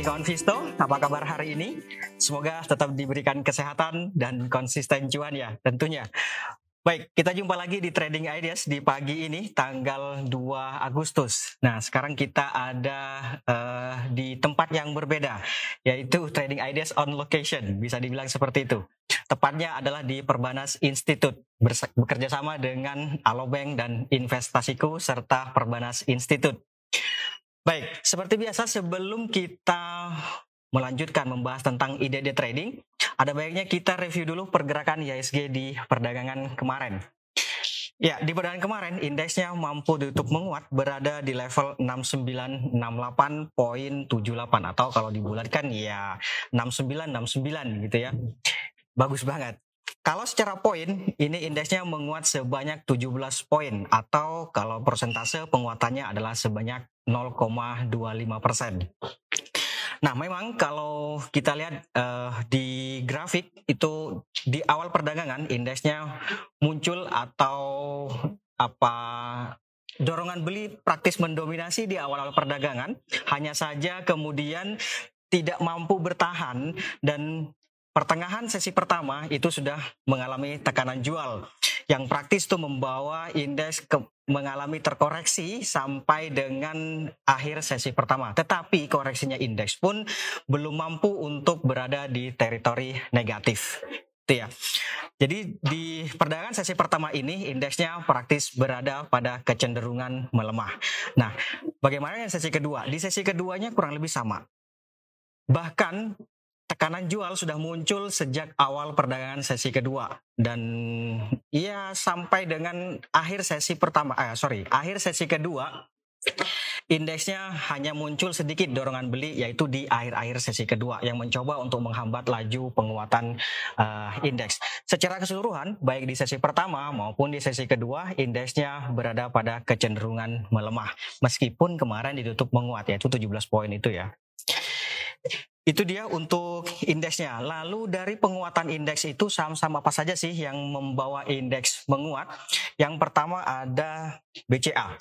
pagi kawan Visto, apa kabar hari ini? Semoga tetap diberikan kesehatan dan konsisten cuan ya tentunya. Baik, kita jumpa lagi di Trading Ideas di pagi ini tanggal 2 Agustus. Nah, sekarang kita ada uh, di tempat yang berbeda, yaitu Trading Ideas on location, bisa dibilang seperti itu. Tepatnya adalah di Perbanas Institute, bekerja sama dengan Alobank dan Investasiku serta Perbanas Institute. Baik, seperti biasa sebelum kita melanjutkan membahas tentang ide-ide trading, ada baiknya kita review dulu pergerakan IHSG di perdagangan kemarin. Ya, di perdagangan kemarin indeksnya mampu ditutup menguat berada di level 6968.78 atau kalau dibulatkan ya 6969 gitu ya. Bagus banget. Kalau secara poin, ini indeksnya menguat sebanyak 17 poin atau kalau persentase penguatannya adalah sebanyak 0,25 persen. Nah, memang kalau kita lihat uh, di grafik itu di awal perdagangan indeksnya muncul atau apa dorongan beli praktis mendominasi di awal-awal perdagangan, hanya saja kemudian tidak mampu bertahan dan pertengahan sesi pertama itu sudah mengalami tekanan jual yang praktis itu membawa indeks ke, mengalami terkoreksi sampai dengan akhir sesi pertama. Tetapi koreksinya indeks pun belum mampu untuk berada di teritori negatif. Itu ya. Jadi di perdagangan sesi pertama ini indeksnya praktis berada pada kecenderungan melemah. Nah, bagaimana yang sesi kedua? Di sesi keduanya kurang lebih sama. Bahkan tekanan jual sudah muncul sejak awal perdagangan sesi kedua dan ya sampai dengan akhir sesi pertama eh sorry akhir sesi kedua indeksnya hanya muncul sedikit dorongan beli yaitu di akhir-akhir sesi kedua yang mencoba untuk menghambat laju penguatan uh, indeks. Secara keseluruhan baik di sesi pertama maupun di sesi kedua indeksnya berada pada kecenderungan melemah meskipun kemarin ditutup menguat yaitu 17 poin itu ya. Itu dia untuk indeksnya. Lalu dari penguatan indeks itu saham-saham apa saja sih yang membawa indeks menguat? Yang pertama ada BCA.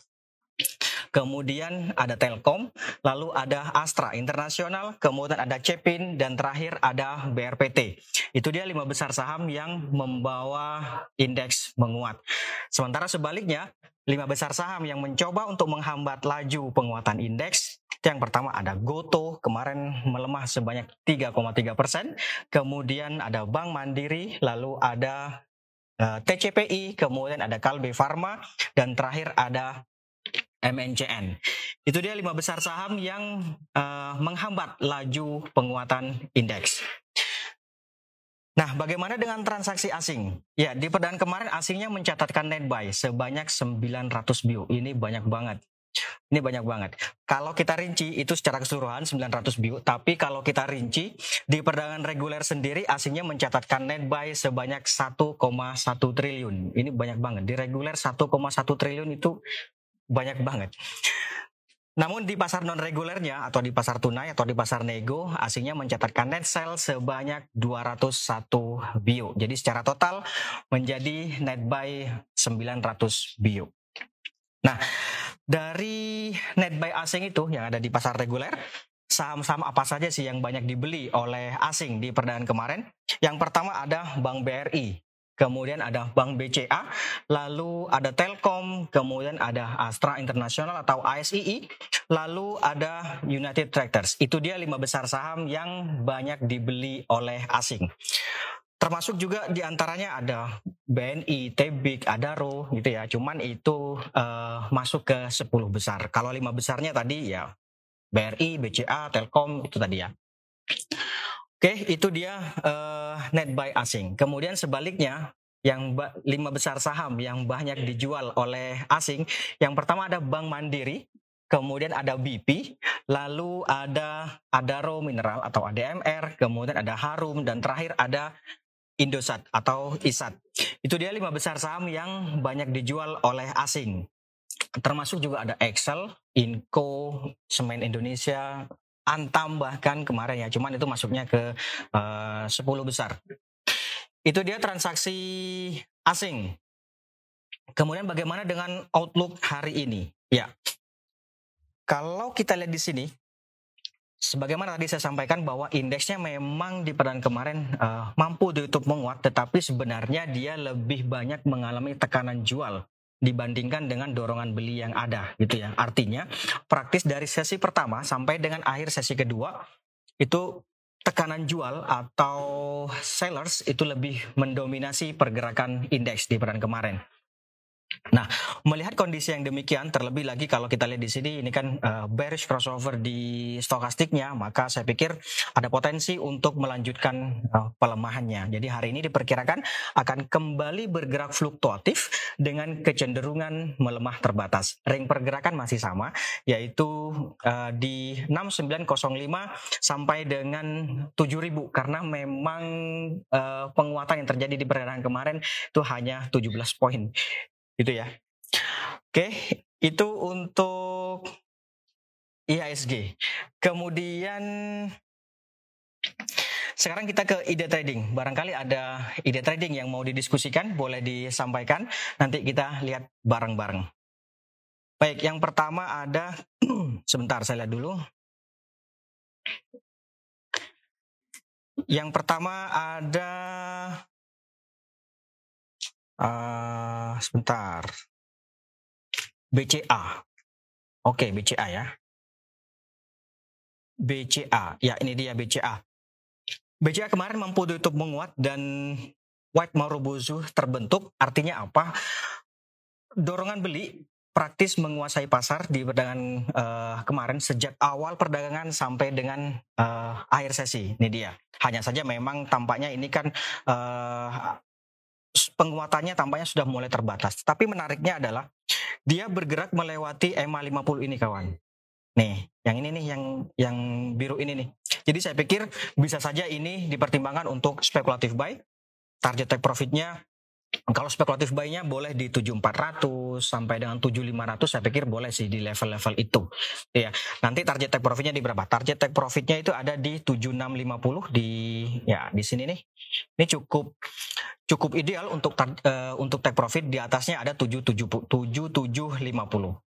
Kemudian ada Telkom, lalu ada Astra Internasional, kemudian ada Cepin, dan terakhir ada BRPT. Itu dia lima besar saham yang membawa indeks menguat. Sementara sebaliknya, lima besar saham yang mencoba untuk menghambat laju penguatan indeks yang pertama ada Goto kemarin melemah sebanyak 3,3 persen. Kemudian ada Bank Mandiri, lalu ada eh, TCPI, kemudian ada Kalbe Farma, dan terakhir ada MNCN. Itu dia lima besar saham yang uh, menghambat laju penguatan indeks. Nah, bagaimana dengan transaksi asing? Ya, di perdagangan kemarin asingnya mencatatkan net buy sebanyak 900 bio. Ini banyak banget. Ini banyak banget. Kalau kita rinci itu secara keseluruhan 900 bio, tapi kalau kita rinci di perdagangan reguler sendiri asingnya mencatatkan net buy sebanyak 1,1 triliun. Ini banyak banget. Di reguler 1,1 triliun itu banyak banget. Namun di pasar non regulernya atau di pasar tunai atau di pasar nego asingnya mencatatkan net sale sebanyak 201 bio. Jadi secara total menjadi net buy 900 bio. Nah, dari net buy asing itu yang ada di pasar reguler, saham-saham apa saja sih yang banyak dibeli oleh asing di perdagangan kemarin? Yang pertama ada Bank BRI, kemudian ada Bank BCA, lalu ada Telkom, kemudian ada Astra International atau ASII, lalu ada United Tractors. Itu dia lima besar saham yang banyak dibeli oleh asing. Termasuk juga di antaranya ada BNI, Tebik, Adaro gitu ya. Cuman itu uh, masuk ke 10 besar. Kalau lima besarnya tadi ya BRI, BCA, Telkom itu tadi ya. Oke, itu dia uh, net buy asing. Kemudian sebaliknya yang lima besar saham yang banyak dijual oleh asing. Yang pertama ada Bank Mandiri, kemudian ada BP, lalu ada Adaro Mineral atau ADMR, kemudian ada Harum dan terakhir ada Indosat atau ISAT. Itu dia lima besar saham yang banyak dijual oleh asing. Termasuk juga ada Excel, Inco, Semen Indonesia, Antam bahkan kemarin ya. Cuman itu masuknya ke uh, eh, 10 besar. Itu dia transaksi asing. Kemudian bagaimana dengan outlook hari ini? Ya. Kalau kita lihat di sini, sebagaimana tadi saya sampaikan bahwa indeksnya memang di perdana kemarin uh, mampu ditutup menguat, tetapi sebenarnya dia lebih banyak mengalami tekanan jual dibandingkan dengan dorongan beli yang ada gitu ya. Artinya praktis dari sesi pertama sampai dengan akhir sesi kedua itu tekanan jual atau sellers itu lebih mendominasi pergerakan indeks di peran kemarin. Nah, melihat kondisi yang demikian, terlebih lagi kalau kita lihat di sini, ini kan uh, bearish crossover di stokastiknya, maka saya pikir ada potensi untuk melanjutkan uh, pelemahannya. Jadi hari ini diperkirakan akan kembali bergerak fluktuatif dengan kecenderungan melemah terbatas. Ring pergerakan masih sama, yaitu uh, di 6905 sampai dengan 7000 karena memang uh, penguatan yang terjadi di perdagangan kemarin itu hanya 17 poin Gitu ya. Oke, itu untuk IHSG. Kemudian sekarang kita ke ide trading. Barangkali ada ide trading yang mau didiskusikan, boleh disampaikan. Nanti kita lihat bareng-bareng. Baik, yang pertama ada sebentar saya lihat dulu. Yang pertama ada Uh, sebentar. BCA. Oke, okay, BCA ya. BCA. Ya, ini dia BCA. BCA kemarin mampu ditutup menguat dan white marubozu terbentuk. Artinya apa? Dorongan beli praktis menguasai pasar di perdagangan uh, kemarin sejak awal perdagangan sampai dengan uh, akhir sesi. Ini dia. Hanya saja memang tampaknya ini kan uh, penguatannya tampaknya sudah mulai terbatas. Tapi menariknya adalah dia bergerak melewati EMA 50 ini kawan. Nih, yang ini nih yang yang biru ini nih. Jadi saya pikir bisa saja ini dipertimbangkan untuk spekulatif buy. Target take profitnya kalau spekulatif buy-nya boleh di 7400 sampai dengan 7500 saya pikir boleh sih di level-level itu. Ya. Nanti target take profitnya di berapa? Target take profitnya itu ada di 7650 di ya di sini nih. Ini cukup cukup ideal untuk uh, untuk take profit di atasnya ada 77 7750.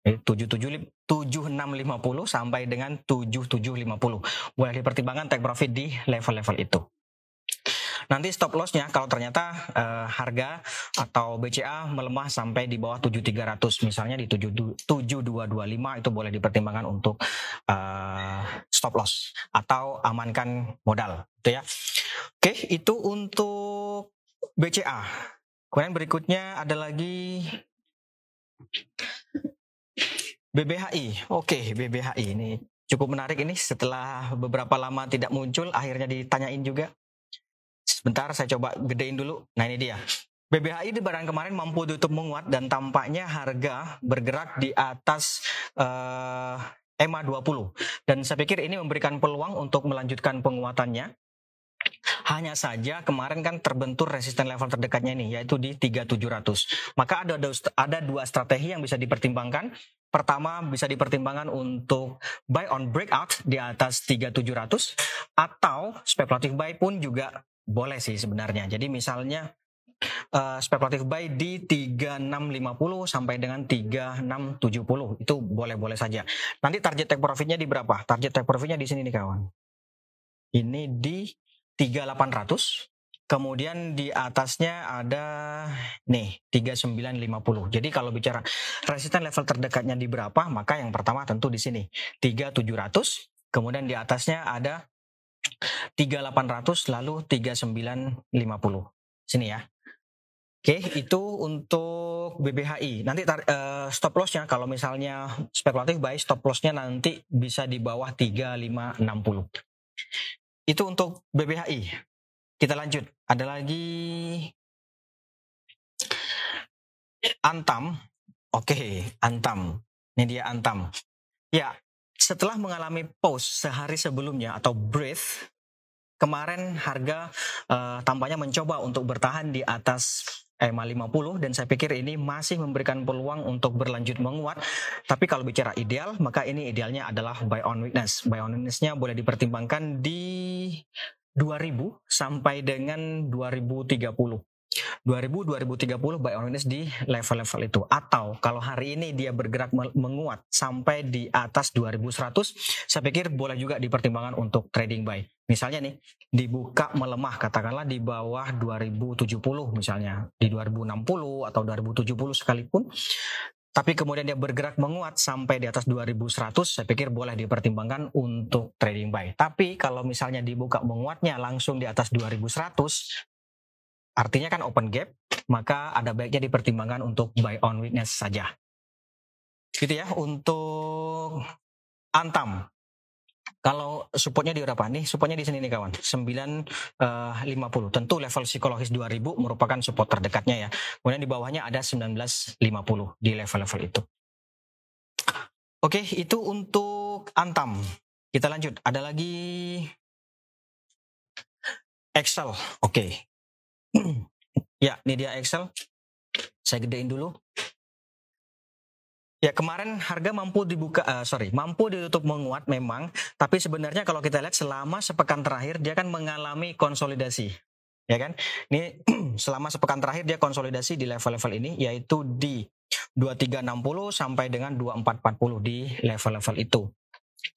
Eh, 77 7650 sampai dengan 7750. Boleh dipertimbangkan take profit di level-level itu. Nanti stop lossnya kalau ternyata uh, harga atau BCA melemah sampai di bawah 7300 misalnya di 7225 itu boleh dipertimbangkan untuk uh, stop loss atau amankan modal gitu ya. Oke, itu untuk BCA. Kemudian berikutnya ada lagi BBHI. Oke, BBHI ini cukup menarik ini setelah beberapa lama tidak muncul akhirnya ditanyain juga Bentar saya coba gedein dulu. Nah ini dia. BBHI di barang kemarin mampu tutup menguat dan tampaknya harga bergerak di atas uh, EMA 20. Dan saya pikir ini memberikan peluang untuk melanjutkan penguatannya. Hanya saja kemarin kan terbentur resisten level terdekatnya ini yaitu di 3700. Maka ada ada dua strategi yang bisa dipertimbangkan. Pertama bisa dipertimbangkan untuk buy on breakout di atas 3700 atau spekulatif buy pun juga boleh sih sebenarnya. Jadi misalnya uh, spekulatif buy di 3650 sampai dengan 3670 itu boleh-boleh saja. Nanti target take profitnya di berapa? Target take profitnya di sini nih kawan. Ini di 3800. Kemudian di atasnya ada nih 3950. Jadi kalau bicara resisten level terdekatnya di berapa, maka yang pertama tentu di sini 3700. Kemudian di atasnya ada 3800 lalu 3950. Sini ya. Oke, itu untuk BBHI. Nanti uh, stop lossnya kalau misalnya spekulatif buy, stop lossnya nanti bisa di bawah 3560. Itu untuk BBHI. Kita lanjut. Ada lagi Antam. Oke, Antam. Ini dia Antam. Ya, setelah mengalami pause sehari sebelumnya atau breath, kemarin harga uh, tampaknya mencoba untuk bertahan di atas EMA 50 dan saya pikir ini masih memberikan peluang untuk berlanjut menguat. Tapi kalau bicara ideal, maka ini idealnya adalah buy on weakness. Buy on weakness-nya boleh dipertimbangkan di 2000 sampai dengan 2030. 2000 2030 buy on weakness di level-level itu. Atau kalau hari ini dia bergerak menguat sampai di atas 2100 saya pikir boleh juga dipertimbangkan untuk trading buy. Misalnya nih dibuka melemah katakanlah di bawah 2070 misalnya di 2060 atau 2070 sekalipun tapi kemudian dia bergerak menguat sampai di atas 2100 saya pikir boleh dipertimbangkan untuk trading buy. Tapi kalau misalnya dibuka menguatnya langsung di atas 2100 artinya kan open gap maka ada baiknya dipertimbangkan untuk buy on weakness saja gitu ya untuk Antam kalau supportnya di berapa nih? Supportnya di sini nih kawan, 950. Uh, Tentu level psikologis 2000 merupakan support terdekatnya ya. Kemudian di bawahnya ada 1950 di level-level itu. Oke, itu untuk Antam. Kita lanjut. Ada lagi Excel. Oke. Ya, ini dia Excel. Saya gedein dulu. Ya kemarin harga mampu dibuka, uh, sorry, mampu ditutup menguat memang, tapi sebenarnya kalau kita lihat selama sepekan terakhir dia kan mengalami konsolidasi, ya kan? Ini selama sepekan terakhir dia konsolidasi di level-level ini, yaitu di 2360 sampai dengan 2440 di level-level itu.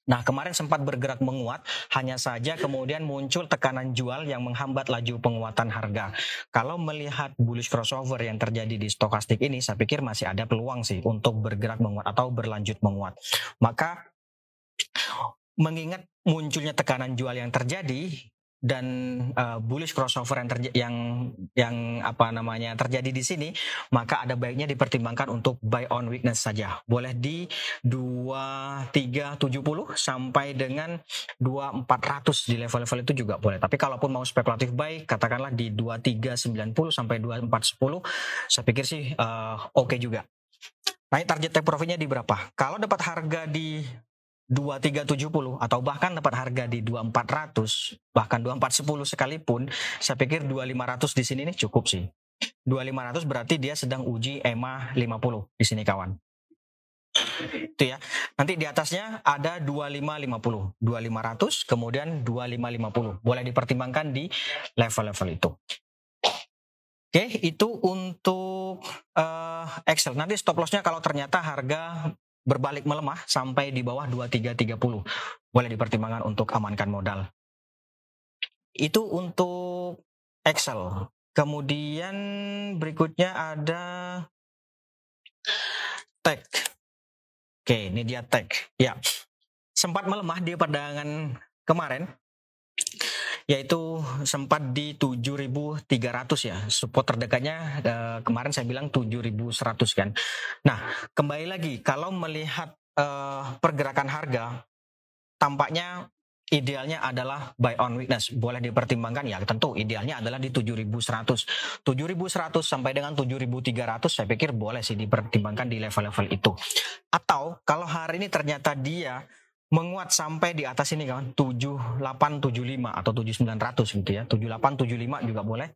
Nah, kemarin sempat bergerak menguat, hanya saja kemudian muncul tekanan jual yang menghambat laju penguatan harga. Kalau melihat bullish crossover yang terjadi di stokastik ini, saya pikir masih ada peluang sih untuk bergerak menguat atau berlanjut menguat. Maka mengingat munculnya tekanan jual yang terjadi, dan uh, bullish crossover yang terjadi yang yang apa namanya terjadi di sini maka ada baiknya dipertimbangkan untuk buy on weakness saja. Boleh di 2370 sampai dengan 2400 di level-level itu juga boleh. Tapi kalaupun mau spekulatif buy katakanlah di 2390 sampai 2410 saya pikir sih uh, oke okay juga. Naik target take profitnya di berapa? Kalau dapat harga di 2370 atau bahkan dapat harga di 2400 bahkan 2410 sekalipun saya pikir 2500 di sini nih cukup sih. 2500 berarti dia sedang uji EMA 50 di sini kawan. Itu ya. Nanti di atasnya ada 2550 2500 kemudian 2550 boleh dipertimbangkan di level-level itu. Oke, itu untuk uh, Excel. Nanti stop lossnya kalau ternyata harga berbalik melemah sampai di bawah 2330. Boleh dipertimbangkan untuk amankan modal. Itu untuk Excel. Kemudian berikutnya ada tag. Oke, ini dia tag. Ya. Sempat melemah di perdagangan kemarin yaitu sempat di 7.300 ya. Support terdekatnya eh, kemarin saya bilang 7.100 kan. Nah, kembali lagi kalau melihat eh, pergerakan harga tampaknya idealnya adalah buy on weakness. Boleh dipertimbangkan ya, tentu idealnya adalah di 7100. 7100 sampai dengan 7300 saya pikir boleh sih dipertimbangkan di level-level itu. Atau kalau hari ini ternyata dia menguat sampai di atas ini kan 7875 atau 7900 gitu ya. 7875 juga boleh.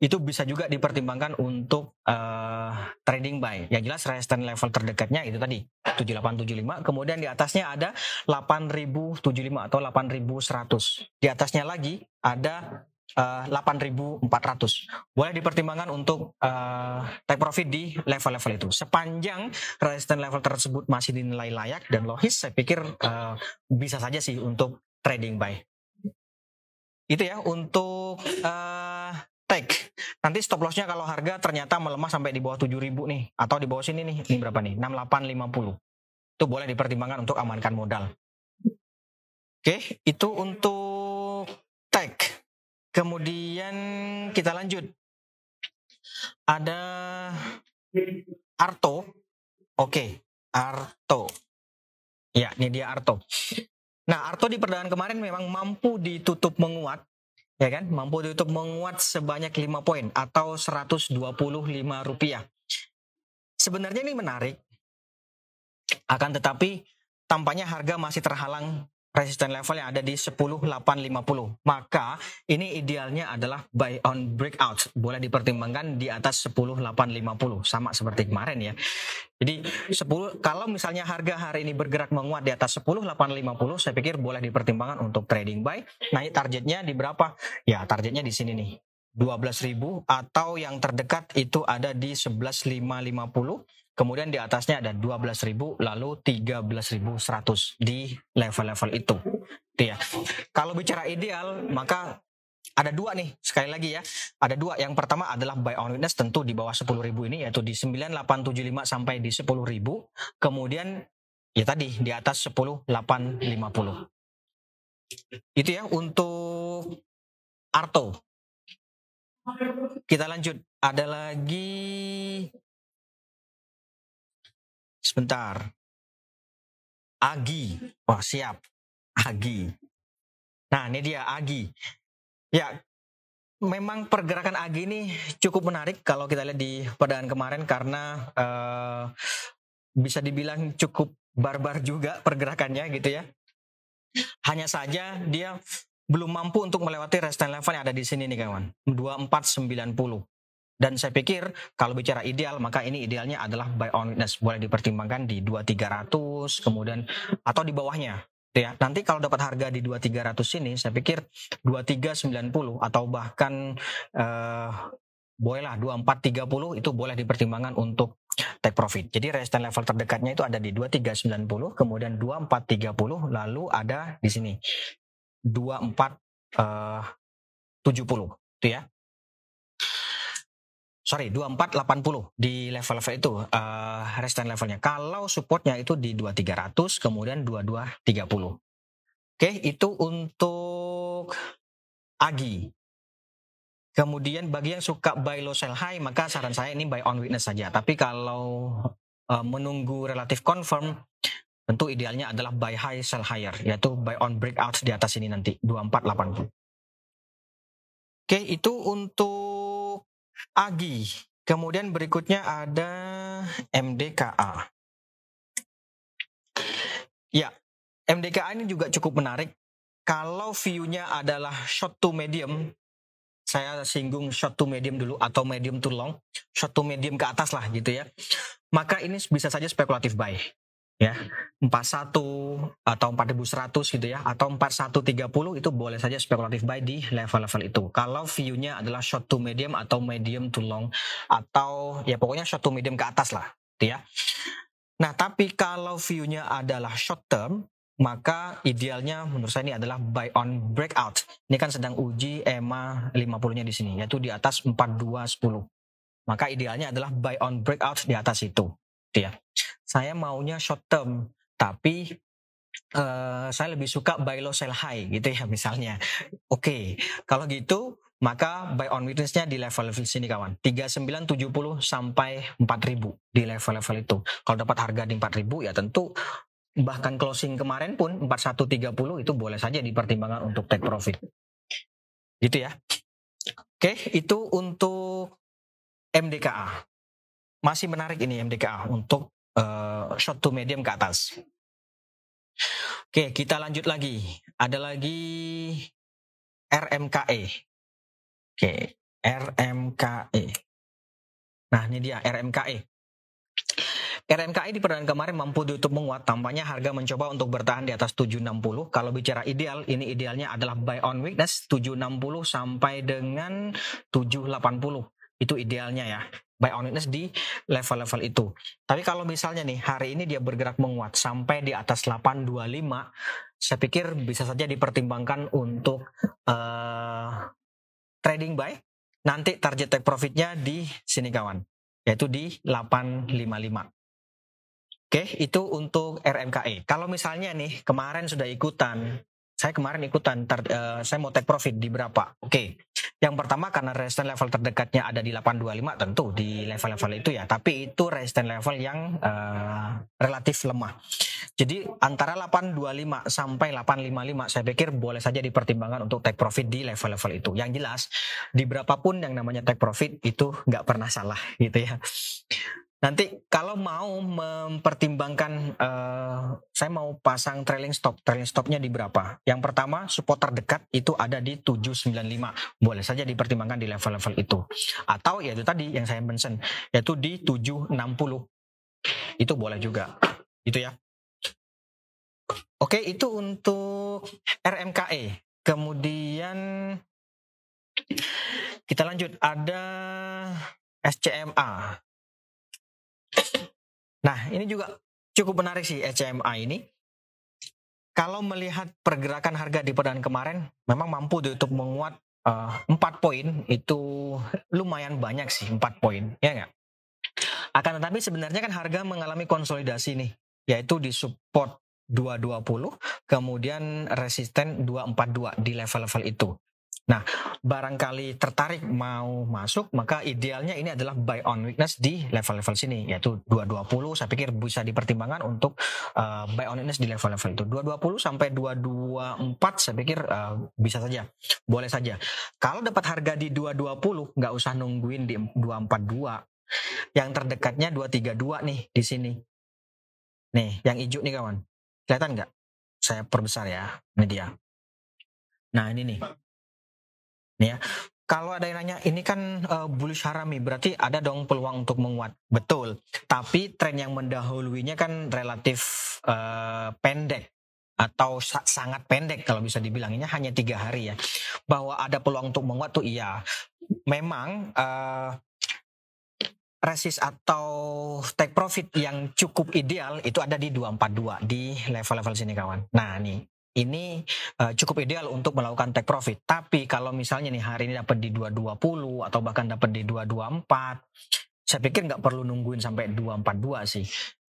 Itu bisa juga dipertimbangkan untuk uh, trading buy. Yang jelas resistance level terdekatnya itu tadi 7875 kemudian di atasnya ada 8075 atau 8100 di atasnya lagi ada uh, eh, 8.400. Boleh dipertimbangkan untuk uh, take profit di level-level itu. Sepanjang resistance level tersebut masih dinilai layak dan logis, saya pikir uh, bisa saja sih untuk trading buy. Itu ya untuk uh, take. Nanti stop lossnya kalau harga ternyata melemah sampai di bawah 7.000 nih atau di bawah sini nih, ini berapa nih? 6850. Itu boleh dipertimbangkan untuk amankan modal. Oke, itu untuk take. Kemudian kita lanjut. Ada Arto. Oke, Arto. Ya, ini dia Arto. Nah, Arto di perdagangan kemarin memang mampu ditutup menguat, ya kan? Mampu ditutup menguat sebanyak 5 poin atau 125 rupiah. Sebenarnya ini menarik. Akan tetapi tampaknya harga masih terhalang resisten level yang ada di 10850. Maka ini idealnya adalah buy on breakout. Boleh dipertimbangkan di atas 10850 sama seperti kemarin ya. Jadi 10 kalau misalnya harga hari ini bergerak menguat di atas 10850 saya pikir boleh dipertimbangkan untuk trading buy. Nah, targetnya di berapa? Ya, targetnya di sini nih. 12.000 atau yang terdekat itu ada di 11.550 kemudian di atasnya ada 12.000 lalu 13.100 di level-level itu. Ya. Kalau bicara ideal maka ada dua nih sekali lagi ya ada dua yang pertama adalah buy on witness tentu di bawah 10.000 ini yaitu di 9875 sampai di 10.000 kemudian ya tadi di atas 10.850 itu ya untuk Arto kita lanjut. Ada lagi sebentar. Agi. Wah, siap. Agi. Nah, ini dia Agi. Ya, memang pergerakan Agi ini cukup menarik kalau kita lihat di perdagangan kemarin karena uh, bisa dibilang cukup barbar juga pergerakannya gitu ya. Hanya saja dia belum mampu untuk melewati resistance level yang ada di sini nih kawan. 2490. Dan saya pikir kalau bicara ideal maka ini idealnya adalah buy on witness boleh dipertimbangkan di 2300 kemudian atau di bawahnya ya. Nanti kalau dapat harga di 2300 ini saya pikir 2390 atau bahkan uh, bolehlah 2430 itu boleh dipertimbangkan untuk take profit. Jadi resistance level terdekatnya itu ada di 2390, kemudian 2430, lalu ada di sini 2470 uh, itu ya. Sorry, 2480 di level-level itu uh, resistance levelnya. Kalau supportnya itu di 2300 kemudian 2230. Oke, itu untuk Agi. Kemudian bagi yang suka buy low sell high maka saran saya ini buy on witness saja. Tapi kalau uh, menunggu relatif confirm Tentu idealnya adalah buy high sell higher yaitu buy on breakout di atas ini nanti 2480. Oke, itu untuk Agi. Kemudian berikutnya ada MDKA. Ya, MDKA ini juga cukup menarik. Kalau view-nya adalah short to medium, saya singgung short to medium dulu atau medium to long, short to medium ke atas lah gitu ya. Maka ini bisa saja spekulatif buy ya 41 atau 4100 gitu ya atau 4130 itu boleh saja spekulatif buy di level-level itu. Kalau view-nya adalah short to medium atau medium to long atau ya pokoknya short to medium ke atas lah gitu ya. Nah tapi kalau view-nya adalah short term maka idealnya menurut saya ini adalah buy on breakout. Ini kan sedang uji EMA 50-nya di sini yaitu di atas 4210 maka idealnya adalah buy on breakout di atas itu gitu ya saya maunya short term, tapi uh, saya lebih suka buy low sell high gitu ya misalnya. Oke, okay. kalau gitu maka buy on witness-nya di level-level sini kawan. 3970 sampai 4000 di level-level itu. Kalau dapat harga di 4000 ya tentu bahkan closing kemarin pun 4130 itu boleh saja dipertimbangkan untuk take profit. Gitu ya. Oke, itu untuk MDKA. Masih menarik ini MDKA untuk uh, short to medium ke atas. Oke, kita lanjut lagi. Ada lagi RMKE. Oke, RMKE. Nah, ini dia RMKE. RMKI di perdagangan kemarin mampu ditutup menguat, tampaknya harga mencoba untuk bertahan di atas 760. Kalau bicara ideal, ini idealnya adalah buy on weakness 760 sampai dengan 780. Itu idealnya ya buy on witness di level-level itu. Tapi kalau misalnya nih hari ini dia bergerak menguat sampai di atas 825, saya pikir bisa saja dipertimbangkan untuk uh, trading buy. Nanti target take profitnya di sini kawan, yaitu di 855. Oke, itu untuk RMKE. Kalau misalnya nih kemarin sudah ikutan, saya kemarin ikutan, tar, uh, saya mau take profit di berapa? Oke, yang pertama karena resistance level terdekatnya ada di 825 tentu di level-level itu ya, tapi itu resistance level yang uh, relatif lemah. Jadi antara 825 sampai 855 saya pikir boleh saja dipertimbangkan untuk take profit di level-level itu. Yang jelas di berapapun yang namanya take profit itu nggak pernah salah gitu ya. Nanti kalau mau mempertimbangkan, uh, saya mau pasang trailing stop. Trailing stopnya di berapa? Yang pertama, support terdekat itu ada di 795. Boleh saja dipertimbangkan di level-level itu. Atau ya itu tadi yang saya mention, yaitu di 760. Itu boleh juga. Itu ya. Oke, itu untuk RMKE. Kemudian kita lanjut. Ada SCMA. Nah, ini juga cukup menarik sih SCMA ini. Kalau melihat pergerakan harga di perdagangan kemarin, memang mampu untuk menguat uh, 4 poin itu lumayan banyak sih 4 poin, ya nggak? Akan tetapi sebenarnya kan harga mengalami konsolidasi nih, yaitu di support 220, kemudian resisten 242 di level-level itu. Nah, barangkali tertarik mau masuk, maka idealnya ini adalah buy on weakness di level-level sini, yaitu 220. Saya pikir bisa dipertimbangkan untuk uh, buy on weakness di level-level itu. 220 sampai 224 saya pikir uh, bisa saja, boleh saja. Kalau dapat harga di 220, nggak usah nungguin di 242. Yang terdekatnya 232 nih di sini. Nih, yang hijau nih kawan. Kelihatan nggak? Saya perbesar ya, ini dia. Nah ini nih, ya. Kalau ada yang nanya ini kan uh, bullish harami berarti ada dong peluang untuk menguat. Betul. Tapi tren yang mendahuluinya kan relatif uh, pendek atau sangat pendek kalau bisa dibilanginnya hanya tiga hari ya. Bahwa ada peluang untuk menguat tuh iya. Memang uh, resist atau take profit yang cukup ideal itu ada di 242 di level-level sini kawan. Nah, nih ini uh, cukup ideal untuk melakukan take profit. Tapi kalau misalnya nih hari ini dapat di 220 atau bahkan dapat di 224, saya pikir nggak perlu nungguin sampai 242 sih.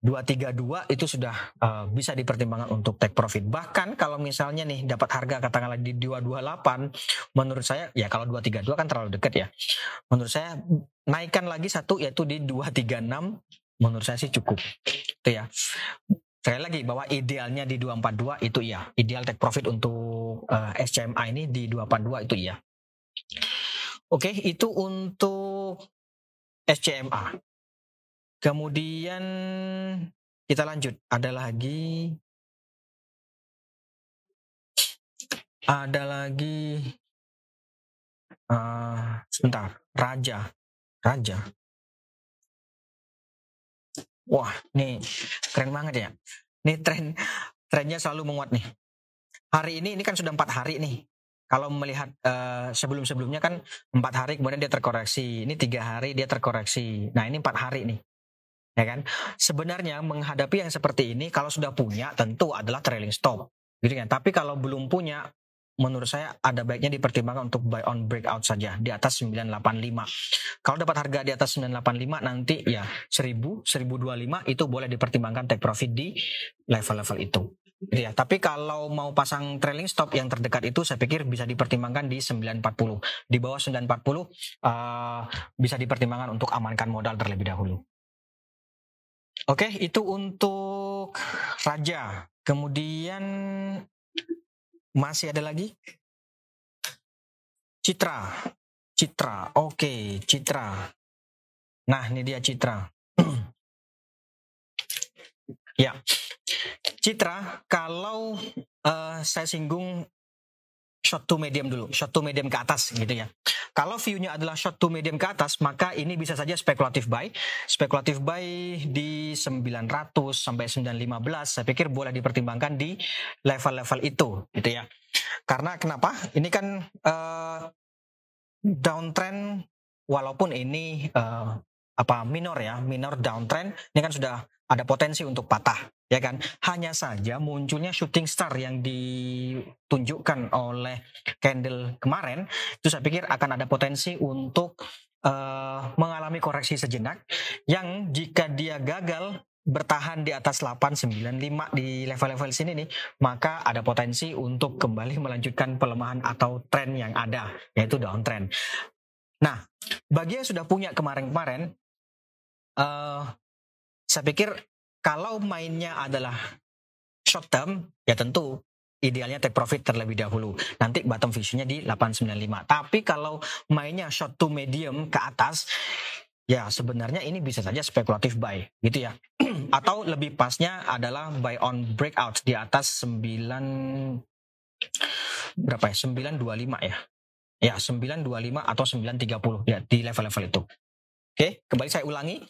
232 itu sudah uh, bisa dipertimbangkan untuk take profit. Bahkan kalau misalnya nih dapat harga katakanlah di 228, menurut saya ya kalau 232 kan terlalu dekat ya. Menurut saya naikkan lagi satu yaitu di 236 menurut saya sih cukup. Itu ya. Sekali lagi bahwa idealnya di 242 itu iya. Ideal take profit untuk uh, eh, SCMA ini di 242 itu iya. Oke, itu untuk SCMA. Kemudian kita lanjut. Ada lagi ada lagi uh, sebentar. Raja. Raja. Wah, nih keren banget ya. Nih tren trennya selalu menguat nih. Hari ini ini kan sudah empat hari nih. Kalau melihat uh, sebelum-sebelumnya kan empat hari kemudian dia terkoreksi. Ini tiga hari dia terkoreksi. Nah ini empat hari nih. Ya kan? Sebenarnya menghadapi yang seperti ini kalau sudah punya tentu adalah trailing stop. Gitu kan? Tapi kalau belum punya menurut saya ada baiknya dipertimbangkan untuk buy on breakout saja di atas 985. Kalau dapat harga di atas 985 nanti ya 1000, 1025 itu boleh dipertimbangkan take profit di level-level itu. Ya, tapi kalau mau pasang trailing stop yang terdekat itu saya pikir bisa dipertimbangkan di 940. Di bawah 940 uh, bisa dipertimbangkan untuk amankan modal terlebih dahulu. Oke, itu untuk raja. Kemudian masih ada lagi? Citra. Citra. Oke, Citra. Nah, ini dia Citra. ya. Citra, kalau uh, saya singgung short to medium dulu, short to medium ke atas gitu ya. Kalau view-nya adalah short to medium ke atas, maka ini bisa saja spekulatif buy. Spekulatif buy di 900 sampai 915, saya pikir boleh dipertimbangkan di level-level itu, gitu ya. Karena kenapa? Ini kan uh, downtrend, walaupun ini uh, apa minor ya, minor downtrend, ini kan sudah ada potensi untuk patah ya kan hanya saja munculnya shooting star yang ditunjukkan oleh candle kemarin itu saya pikir akan ada potensi untuk uh, mengalami koreksi sejenak yang jika dia gagal bertahan di atas 895 di level-level sini nih maka ada potensi untuk kembali melanjutkan pelemahan atau tren yang ada yaitu downtrend. Nah, bagi yang sudah punya kemarin-kemarin uh, saya pikir kalau mainnya adalah short term, ya tentu idealnya take profit terlebih dahulu. Nanti bottom visionnya di 895. Tapi kalau mainnya short to medium ke atas, ya sebenarnya ini bisa saja spekulatif buy, gitu ya. Atau lebih pasnya adalah buy on breakout di atas 9 berapa ya? 925 ya. Ya, 925 atau 930 ya di level-level itu. Oke, kembali saya ulangi.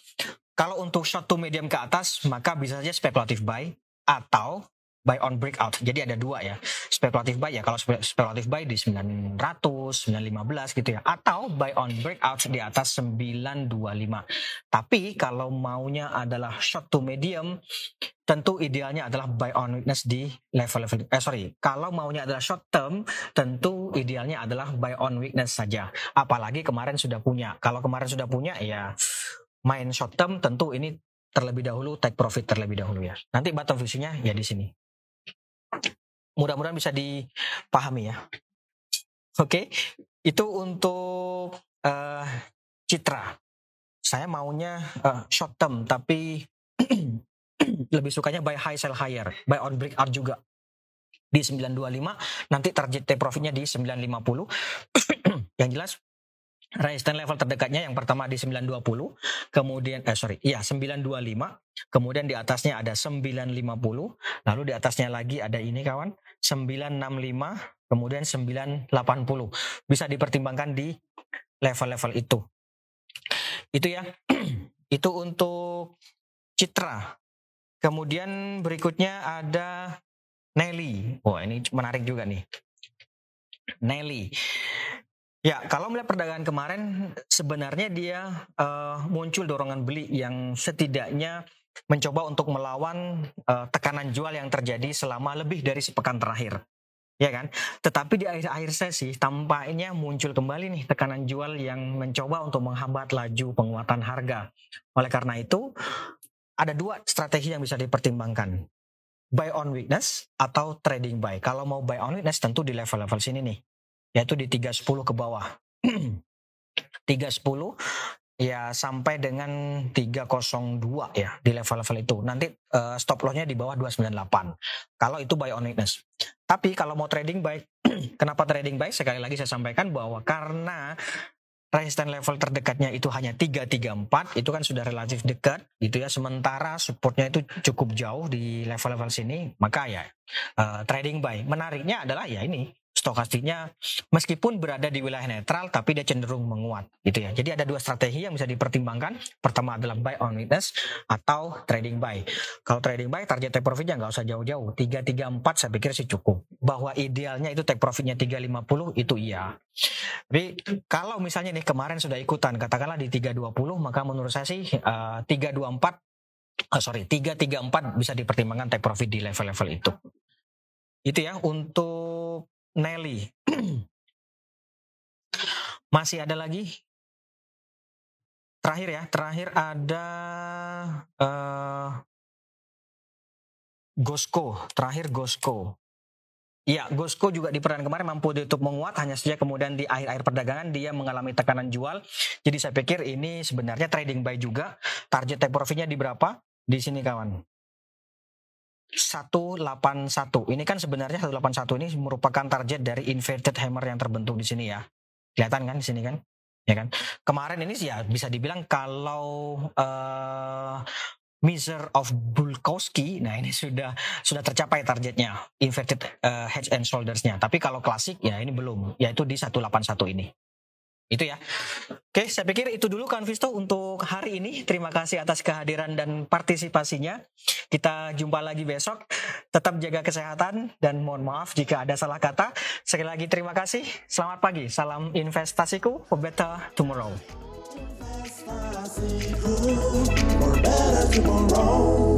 Kalau untuk short to medium ke atas, maka bisa saja spekulatif buy atau buy on breakout. Jadi ada dua ya. Spekulatif buy ya kalau spekulatif buy di 900, 915 gitu ya. Atau buy on breakout di atas 925. Tapi kalau maunya adalah short to medium tentu idealnya adalah buy on weakness di level-level eh sorry kalau maunya adalah short term tentu idealnya adalah buy on weakness saja apalagi kemarin sudah punya kalau kemarin sudah punya ya main short term tentu ini terlebih dahulu take profit terlebih dahulu ya nanti bottom visinya ya di sini mudah-mudahan bisa dipahami ya. Oke, itu untuk uh, Citra. Saya maunya uh, short term, tapi lebih sukanya buy high sell higher, buy on breakout juga di 925. Nanti target take profitnya di 950. Yang jelas resistance level terdekatnya yang pertama di 920, kemudian eh sorry, iya 925, kemudian di atasnya ada 950, lalu di atasnya lagi ada ini kawan, 965, kemudian 980. Bisa dipertimbangkan di level-level itu. Itu ya. itu untuk Citra. Kemudian berikutnya ada Nelly. Wah, ini menarik juga nih. Nelly. Ya, kalau melihat perdagangan kemarin sebenarnya dia uh, muncul dorongan beli yang setidaknya mencoba untuk melawan uh, tekanan jual yang terjadi selama lebih dari sepekan terakhir. Ya kan? Tetapi di akhir-akhir sesi tampaknya muncul kembali nih tekanan jual yang mencoba untuk menghambat laju penguatan harga. Oleh karena itu, ada dua strategi yang bisa dipertimbangkan. Buy on weakness atau trading buy. Kalau mau buy on weakness tentu di level-level sini nih yaitu di 310 ke bawah. 310 ya sampai dengan 302 ya di level-level itu. Nanti uh, stop lossnya di bawah 298. Kalau itu buy on weakness. Tapi kalau mau trading buy, kenapa trading buy? Sekali lagi saya sampaikan bahwa karena resistance level terdekatnya itu hanya 334 itu kan sudah relatif dekat gitu ya sementara supportnya itu cukup jauh di level-level sini maka ya uh, trading buy menariknya adalah ya ini stokastiknya meskipun berada di wilayah netral tapi dia cenderung menguat gitu ya. Jadi ada dua strategi yang bisa dipertimbangkan. Pertama adalah buy on weakness atau trading buy. Kalau trading buy target take profitnya nggak usah jauh-jauh. 334 saya pikir sih cukup. Bahwa idealnya itu take profitnya 350 itu iya. Tapi kalau misalnya nih kemarin sudah ikutan katakanlah di 320 maka menurut saya sih uh, 324 uh, sorry 334 bisa dipertimbangkan take profit di level-level itu. Itu ya untuk Nelly. Masih ada lagi? Terakhir ya, terakhir ada uh, Gosko, terakhir Gosko. Ya, Gosko juga di peran kemarin mampu ditutup menguat, hanya saja kemudian di akhir-akhir perdagangan dia mengalami tekanan jual. Jadi saya pikir ini sebenarnya trading buy juga. Target take profitnya di berapa? Di sini kawan. 181. Ini kan sebenarnya 181 ini merupakan target dari inverted hammer yang terbentuk di sini ya. Kelihatan kan di sini kan? Ya kan? Kemarin ini sih ya bisa dibilang kalau uh, Measure of Bulkowski, nah ini sudah sudah tercapai targetnya inverted uh, head and shoulders-nya. Tapi kalau klasik ya ini belum, yaitu di 181 ini. Itu ya. Oke, saya pikir itu dulu kan Visto untuk hari ini. Terima kasih atas kehadiran dan partisipasinya. Kita jumpa lagi besok. Tetap jaga kesehatan dan mohon maaf jika ada salah kata. Sekali lagi terima kasih. Selamat pagi. Salam investasiku for better tomorrow. For better tomorrow.